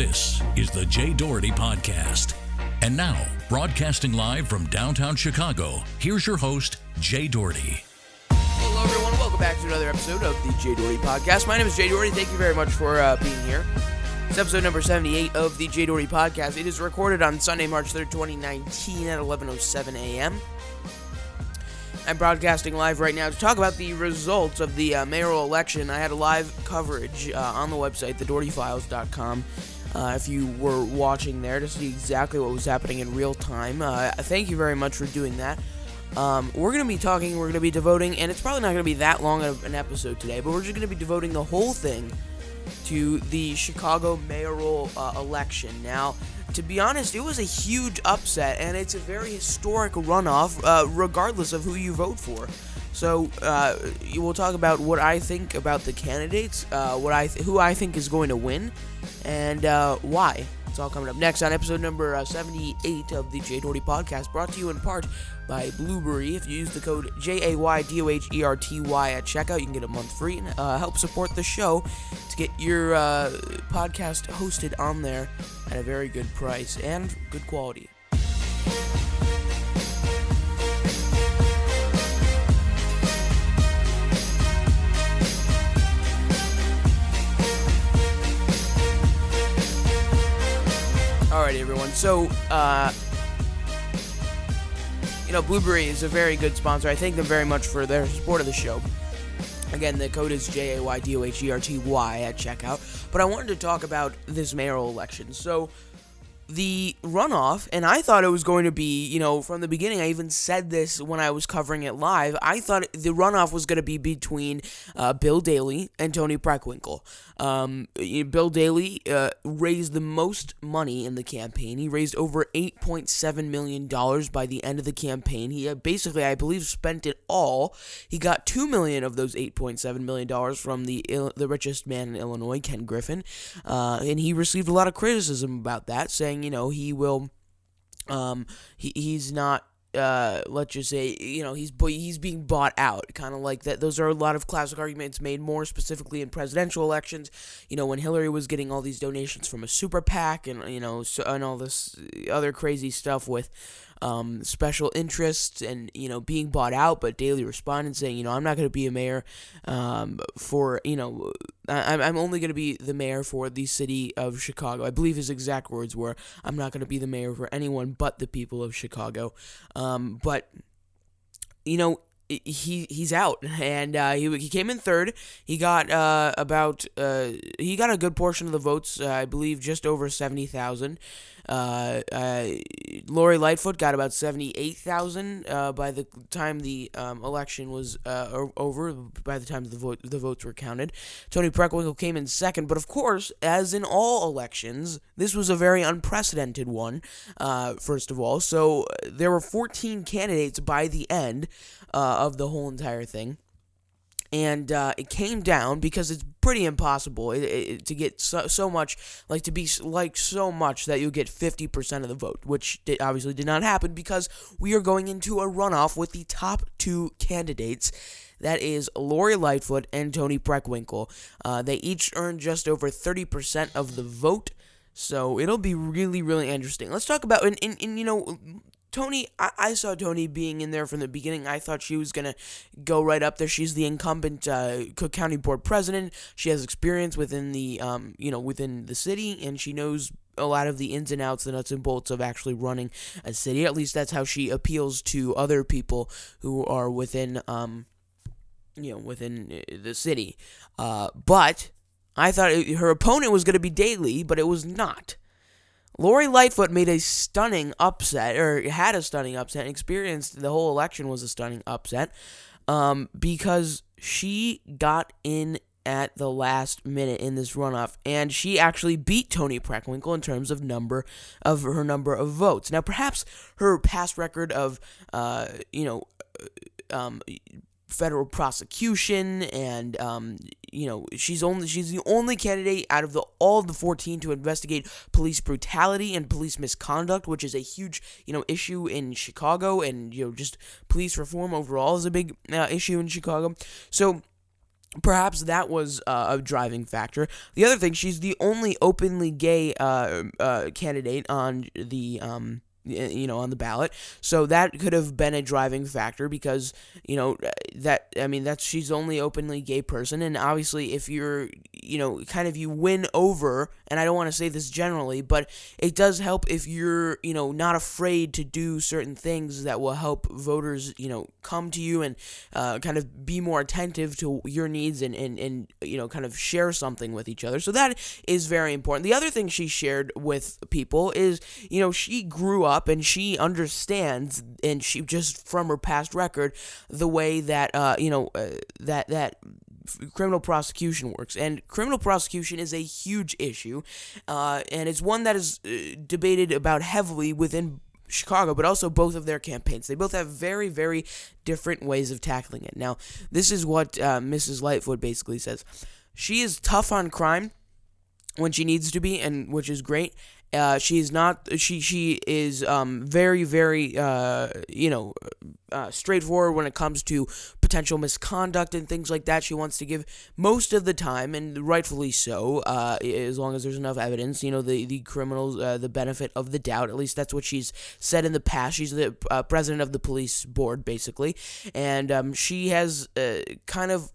This is the Jay Doherty Podcast. And now, broadcasting live from downtown Chicago, here's your host, Jay Doherty. Hello, everyone. Welcome back to another episode of the Jay Doherty Podcast. My name is Jay Doherty. Thank you very much for uh, being here. It's episode number 78 of the Jay Doherty Podcast. It is recorded on Sunday, March 3rd, 2019 at 11.07 a.m. I'm broadcasting live right now to talk about the results of the uh, mayoral election. I had a live coverage uh, on the website, thedohertyfiles.com. Uh, if you were watching there to see exactly what was happening in real time, uh, thank you very much for doing that. Um, we're going to be talking, we're going to be devoting, and it's probably not going to be that long of an episode today, but we're just going to be devoting the whole thing to the Chicago mayoral uh, election. Now, to be honest, it was a huge upset, and it's a very historic runoff, uh, regardless of who you vote for. So, uh, we'll talk about what I think about the candidates, uh, what I th- who I think is going to win, and uh, why. It's all coming up next on episode number uh, 78 of the Jay Doherty podcast, brought to you in part by Blubrry. If you use the code J A Y D O H E R T Y at checkout, you can get a month free and uh, help support the show to get your uh, podcast hosted on there at a very good price and good quality. Alrighty, everyone. So, uh, you know, Blubrry is a very good sponsor. I thank them very much for their support of the show. Again, the code is J A Y D O H E R T Y at checkout. But I wanted to talk about this mayoral election. So, the runoff, and I thought it was going to be, you know, from the beginning, I even said this when I was covering it live. I thought the runoff was going to be between uh, Bill Daley and Toni Preckwinkle. Um, Bill Daley uh, raised the most money in the campaign. He raised over $8.7 million by the end of the campaign. He basically, I believe, spent it all. He got 2 million of those $8.7 million from the, the richest man in Illinois, Ken Griffin. Uh, and he received a lot of criticism about that, saying, you know, he will. Um, he, he's not uh, let's just say, you know, he's he's being bought out, kind of like that. Those are a lot of classic arguments made more specifically in presidential elections. You know, when Hillary was getting all these donations from a super PAC and you know, so, and all this other crazy stuff with um, special interests and you know being bought out, but Daley responded saying, you know, I'm not going to be a mayor um, for you know, I, I'm only going to be the mayor for the city of Chicago. I believe his exact words were, I'm not going to be the mayor for anyone but the people of Chicago. Um, but you know, he he's out and uh, he he came in third. He got uh, about uh, he got a good portion of the votes. Uh, I believe just over seventy thousand. Uh, uh, Lori Lightfoot got about seventy-eight thousand uh, by the time the um, election was uh, over. By the time the vote the votes were counted, Toni Preckwinkle came in second. But of course, as in all elections, this was a very unprecedented one. Uh, first of all, so there were fourteen candidates by the end uh, of the whole entire thing and uh, it came down because it's pretty impossible to get so, so much like to be like so much that you get 50% of the vote which obviously did not happen because we are going into a runoff with the top two candidates that is Lori Lightfoot and Toni Preckwinkle. Uh, they each earned just over 30% of the vote. So it'll be really, really interesting. Let's talk about, and, and, and you know, Toni, I, I, saw Toni being in there from the beginning. I thought she was gonna go right up there. She's the incumbent uh, Cook County Board President. She has experience within the, um, you know, within the city, and she knows a lot of the ins and outs, the nuts and bolts of actually running a city. At least that's how she appeals to other people who are within, um, you know, within uh, the city. Uh, but I thought it, her opponent was gonna be Daley, but it was not. Lori Lightfoot made a stunning upset, or had a stunning upset, and experienced the whole election was a stunning upset, um, because she got in at the last minute in this runoff, and she actually beat Toni Preckwinkle in terms of number of her number of votes. Now, perhaps her past record of, uh, you know, um, federal prosecution and um, you know she's only she's the only candidate out of the all of the 14 to investigate police brutality and police misconduct which is a huge you know issue in Chicago and you know just police reform overall is a big uh, issue in Chicago so perhaps that was uh, a driving factor. The other thing, she's the only openly gay uh, uh, candidate on the um, you know on the ballot. So that could have been a driving factor because you know that i mean that's she's the only openly gay person. And obviously if you're you know kind of you win over and i don't want to say this generally but it does help if you're you know not afraid to do certain things that will help voters you know come to you and uh, kind of be more attentive to your needs and, and and you know kind of share something with each other. So that is very important. The other thing she shared with people is you know she grew up up and she understands and she just from her past record the way that uh, you know uh, that that criminal prosecution works. And criminal prosecution is a huge issue, uh, and it's one that is uh, debated about heavily within Chicago, but also both of their campaigns. They both have very, very different ways of tackling it. Now, this is what uh, Mrs. Lightfoot basically says. She is tough on crime when she needs to be, and which is great. Uh, she is not. She she is um, very very uh, you know uh, straightforward when it comes to potential misconduct and things like that. She wants to give most of the time, and rightfully so, uh, as long as there's enough evidence. You know, the the criminals uh, the benefit of the doubt. At least that's what she's said in the past. She's the uh, president of the police board, basically, and um, she has kind of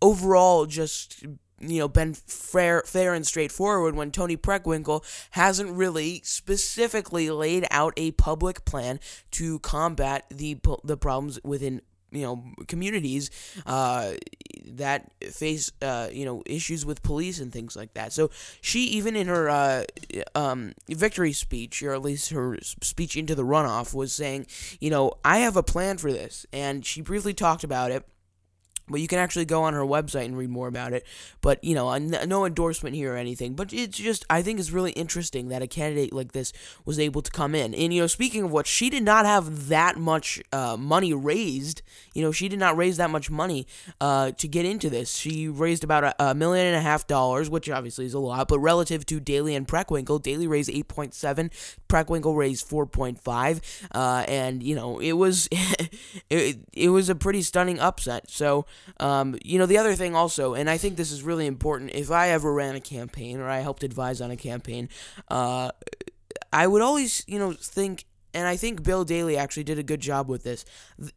overall just you know, been fair, fair and straightforward when Toni Preckwinkle hasn't really specifically laid out a public plan to combat the the problems within you know communities uh, that face uh, you know issues with police and things like that. So she even in her uh, um, victory speech, or at least her speech into the runoff, was saying, you know, I have a plan for this, and she briefly talked about it but you can actually go on her website and read more about it. But, you know, no endorsement here or anything. But it's just, I think it's really interesting that a candidate like this was able to come in. And, you know, speaking of what, she did not have that much uh, money raised. You know, she did not raise that much money uh, to get into this. She raised about a, a, million and a half dollars, which obviously is a lot. But relative to Daley and Preckwinkle, Daley raised 8.7, Preckwinkle raised 4.5. Uh, and, you know, it was, it, it was a pretty stunning upset. So, um, you know, the other thing also, and I think this is really important, if I ever ran a campaign or I helped advise on a campaign, uh, I would always, you know, think, and I think Bill Daley actually did a good job with this,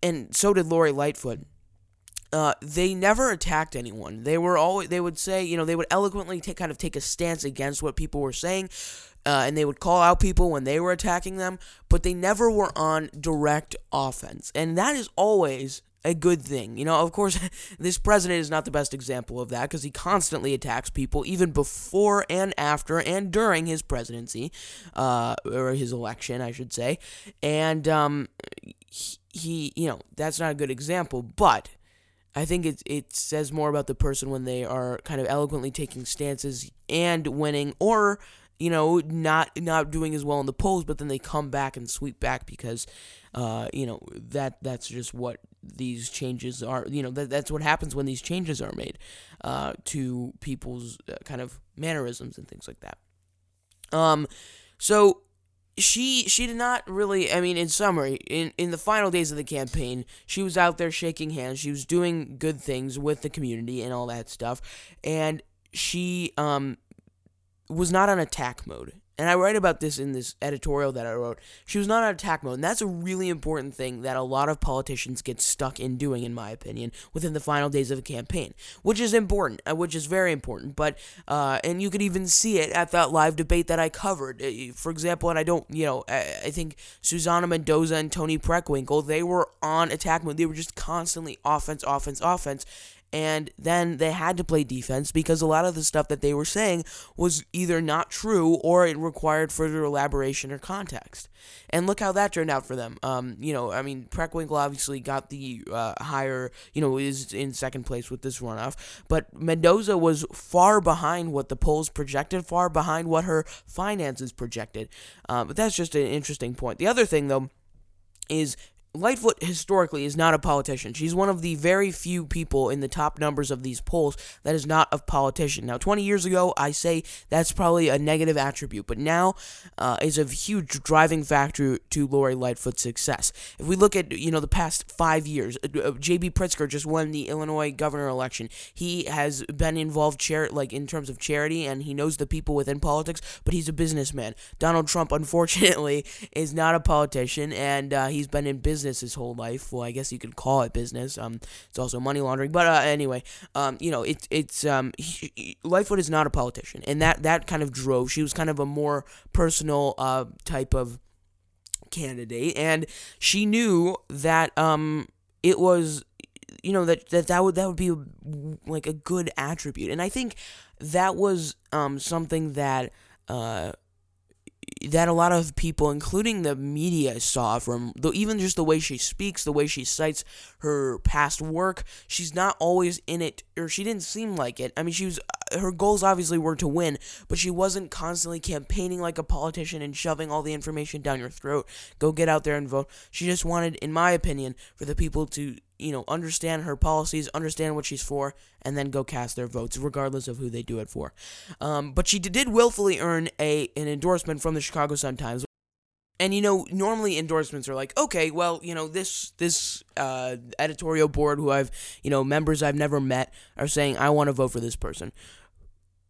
and so did Lori Lightfoot. Uh, they never attacked anyone. They were always they would say, you know, they would eloquently kind of take a stance against what people were saying, uh, and they would call out people when they were attacking them, but they never were on direct offense, and that is always a good thing. You know, of course, this president is not the best example of that because he constantly attacks people, even before and after and during his presidency, uh, or his election, I should say. And um, he, you know, that's not a good example, but. I think it it says more about the person when they are kind of eloquently taking stances and winning, or you know, not not doing as well in the polls, but then they come back and sweep back because, uh, you know, that that's just what these changes are you know that, that's what happens when these changes are made uh, to people's uh, kind of mannerisms and things like that. Um so she she did not really i mean in summary in in the final days of the campaign she was out there shaking hands. She was doing good things with the community and all that stuff. And she um was not on attack mode and I write about this in this editorial that I wrote. She was not on attack mode, and that's a really important thing that a lot of politicians get stuck in doing, in my opinion, within the final days of a campaign, which is important, uh, which is very important. But uh, and you could even see it at that live debate that I covered. Uh, for example, and I don't, you know, I, think Susana Mendoza and Toni Preckwinkle, they were on attack mode. They were just constantly offense, offense, offense, and then they had to play defense because a lot of the stuff that they were saying was either not true or it required further elaboration or context. And look how that turned out for them. Um, you know, I mean, Preckwinkle obviously got the uh, higher, you know, is in second place with this runoff, but Mendoza was far behind what the polls projected, far behind what her finances projected. Uh, but that's just an interesting point. The other thing, though, is Lightfoot historically is not a politician. She's one of the very few people in the top numbers of these polls that is not a politician. Now, 20 years ago, I say that's probably a negative attribute, but now uh, is a huge driving factor to Lori Lightfoot's success. If we look at you know the past five years, uh, uh J.B. Pritzker just won the Illinois governor election. He has been involved char- like in terms of charity, and he knows the people within politics, but he's a businessman. Donald Trump, unfortunately, is not a politician, and uh, he's been in business business his whole life. Well, I guess you could call it business. Um, it's also money laundering. But uh, anyway, um, you know, it's it's um, he, he, Lightfoot is not a politician, and that that kind of drove. She was kind of a more personal uh type of candidate, and she knew that um it was you know that that that would that would be like a good attribute, and I think that was um something that uh that a lot of people, including the media, saw from the, even just the way she speaks, the way she cites her past work. She's not always in it, or she didn't seem like it. I mean, she was. Uh, her goals obviously were to win, but she wasn't constantly campaigning like a politician and shoving all the information down your throat. Go get out there and vote. She just wanted, in my opinion, for the people to you know, understand her policies, understand what she's for, and then go cast their votes, regardless of who they do it for. Um, but she did willfully earn a an endorsement from the Chicago Sun Times. And you know, normally endorsements are like, okay, well, you know, this this uh, editorial board, who I've, you know, members I've never met, are saying I want to vote for this person.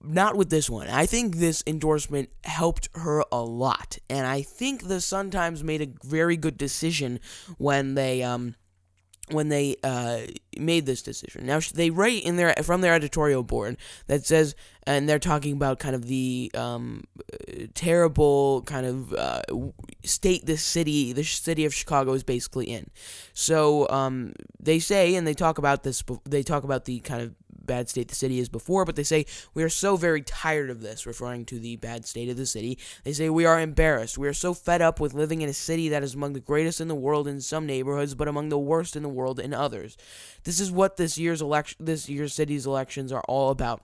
Not with this one. I think this endorsement helped her a lot, and I think the Sun Times made a very good decision when they um when they uh, made this decision. Now they write in their from their editorial board that says, and they're talking about kind of the um, terrible kind of uh, state the city, the city of Chicago is basically in. So um, they say, and they talk about this. They talk about the kind of bad state the city is before, but they say, We are so very tired of this, referring to the bad state of the city. They say, We are embarrassed. We are so fed up with living in a city that is among the greatest in the world in some neighborhoods, but among the worst in the world in others. This is what this year's election, this year's city's elections are all about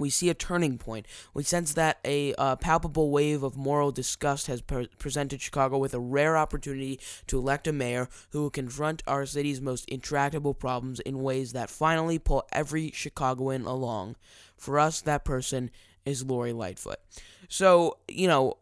we see a turning point. We sense that a uh, palpable wave of moral disgust has pre- presented Chicago with a rare opportunity to elect a mayor who will confront our city's most intractable problems in ways that finally pull every Chicagoan along. For us, that person is Lori Lightfoot. So, you know,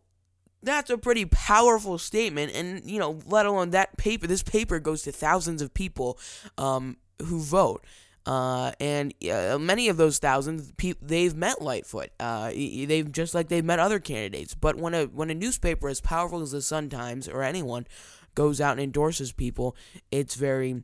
that's a pretty powerful statement, and, you know, let alone that paper, this paper goes to thousands of people um, who vote. Uh, and uh, many of those thousands, pe- they've met Lightfoot. Uh, they've just like they've met other candidates. But when a when a newspaper as powerful as the Sun Times or anyone goes out and endorses people, it's very,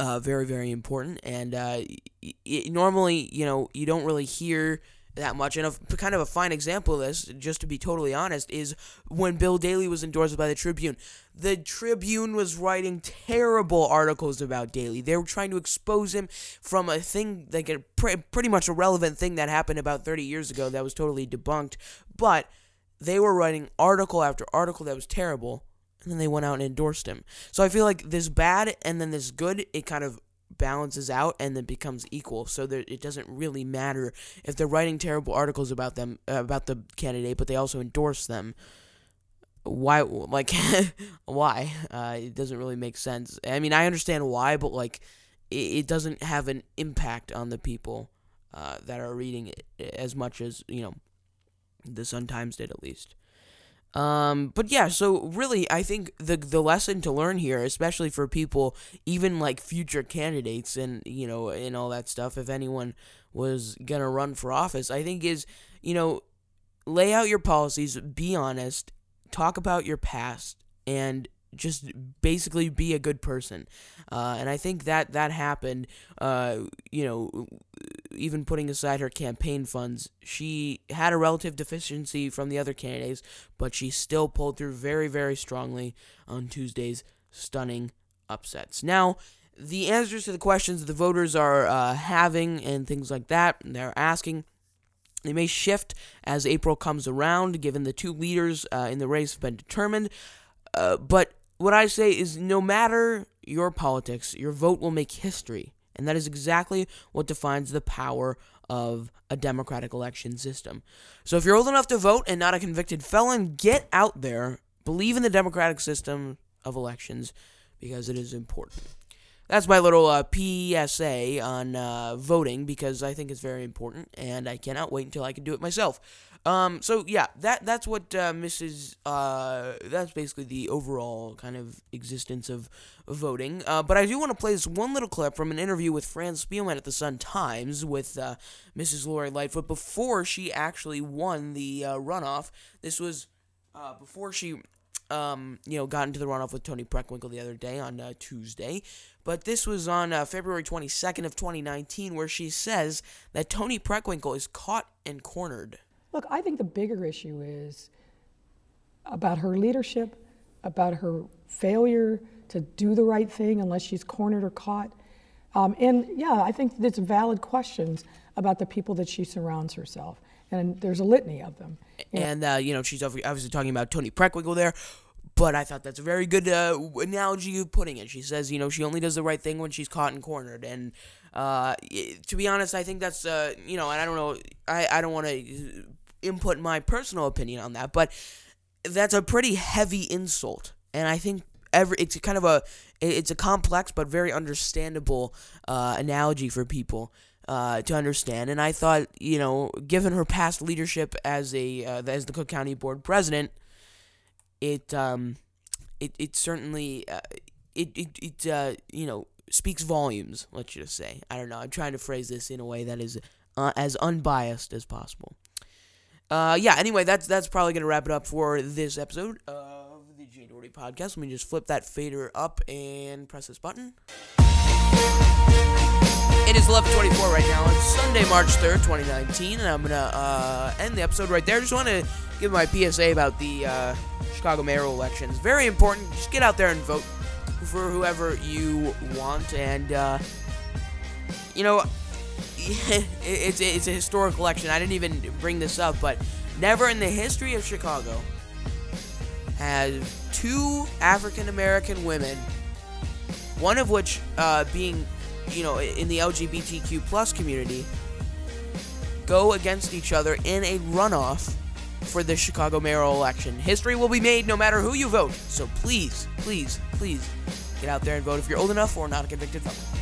uh, very very important. And uh, it, normally, you know, you don't really hear that much. And a kind of a fine example of this, just to be totally honest, is when Bill Daley was endorsed by the Tribune. The Tribune was writing terrible articles about Daley. They were trying to expose him from a thing, like a pre- pretty much irrelevant thing that happened about 30 years ago that was totally debunked. But they were writing article after article that was terrible and then they went out and endorsed him. So I feel like this bad and then this good, it kind of balances out and then becomes equal. So that it doesn't really matter if they're writing terrible articles about them uh, about the candidate, but they also endorse them. Why, like, why? Uh, it doesn't really make sense. I mean, I understand why, but like, it, it doesn't have an impact on the people uh, that are reading it as much as you know the Sun Times did, at least. Um, but yeah, so really, I think the the lesson to learn here, especially for people, even like future candidates and you know and all that stuff, if anyone was gonna run for office, I think is you know lay out your policies, be honest, talk about your past, and just basically be a good person. Uh, and I think that that happened. Uh, you know, even putting aside her campaign funds, she had a relative deficiency from the other candidates, but she still pulled through very, very strongly on Tuesday's stunning upsets. Now, the answers to the questions the voters are uh, having and things like that, they're asking. They may shift as April comes around, given the two leaders uh, in the race have been determined. Uh, but what I say is no matter your politics, your vote will make history. And that is exactly what defines the power of a democratic election system. So if you're old enough to vote and not a convicted felon, get out there, believe in the democratic system of elections, because it is important. That's my little uh, PSA on uh, voting because I think it's very important, and I cannot wait until I can do it myself. Um, so yeah, that that's what uh, Mrs. Uh, that's basically the overall kind of existence of voting. Uh, but I do want to play this one little clip from an interview with Fran Spielman at the Sun Times with uh, Mrs. Lori Lightfoot before she actually won the uh, runoff. This was uh, before she. Um, you know, got into the runoff with Toni Preckwinkle the other day on Tuesday, but this was on February 22nd of 2019, where she says that Toni Preckwinkle is caught and cornered. Look, I think the bigger issue is about her leadership, about her failure to do the right thing unless she's cornered or caught. Um, and yeah, I think it's valid questions about the people that she surrounds herself. And there's a litany of them. And, uh, you know, she's obviously talking about Toni Preckwinkle there. But I thought that's a very good uh, analogy of putting it. She says, you know, she only does the right thing when she's caught and cornered. And uh, to be honest, I think that's, uh, you know, and I don't know, I, I don't want to input my personal opinion on that, but that's a pretty heavy insult. And I think every it's kind of a it's a complex but very understandable uh, analogy for people uh, to understand. And I thought, you know, given her past leadership as a uh, as the Cook County Board President, it um, it it certainly uh, it it it uh, you know speaks volumes. Let's just say. I don't know. I'm trying to phrase this in a way that is uh, as unbiased as possible. Uh, yeah. Anyway, that's that's probably gonna wrap it up for this episode of the Doherty podcast. Let me just flip that fader up and press this button. It is 11:24 right now. It's Sunday, March 3rd, 2019, and I'm gonna uh, end the episode right there. Just want to give my PSA about the uh, Chicago mayoral elections. Very important. Just get out there and vote for whoever you want, and uh, you know, it's it's a historic election. I didn't even bring this up, but never in the history of Chicago has two African American women, one of which uh, being you know, in the LGBTQ plus community go against each other in a runoff for the Chicago mayoral election. History will be made no matter who you vote. So please, please, please get out there and vote if you're old enough or not a convicted felon.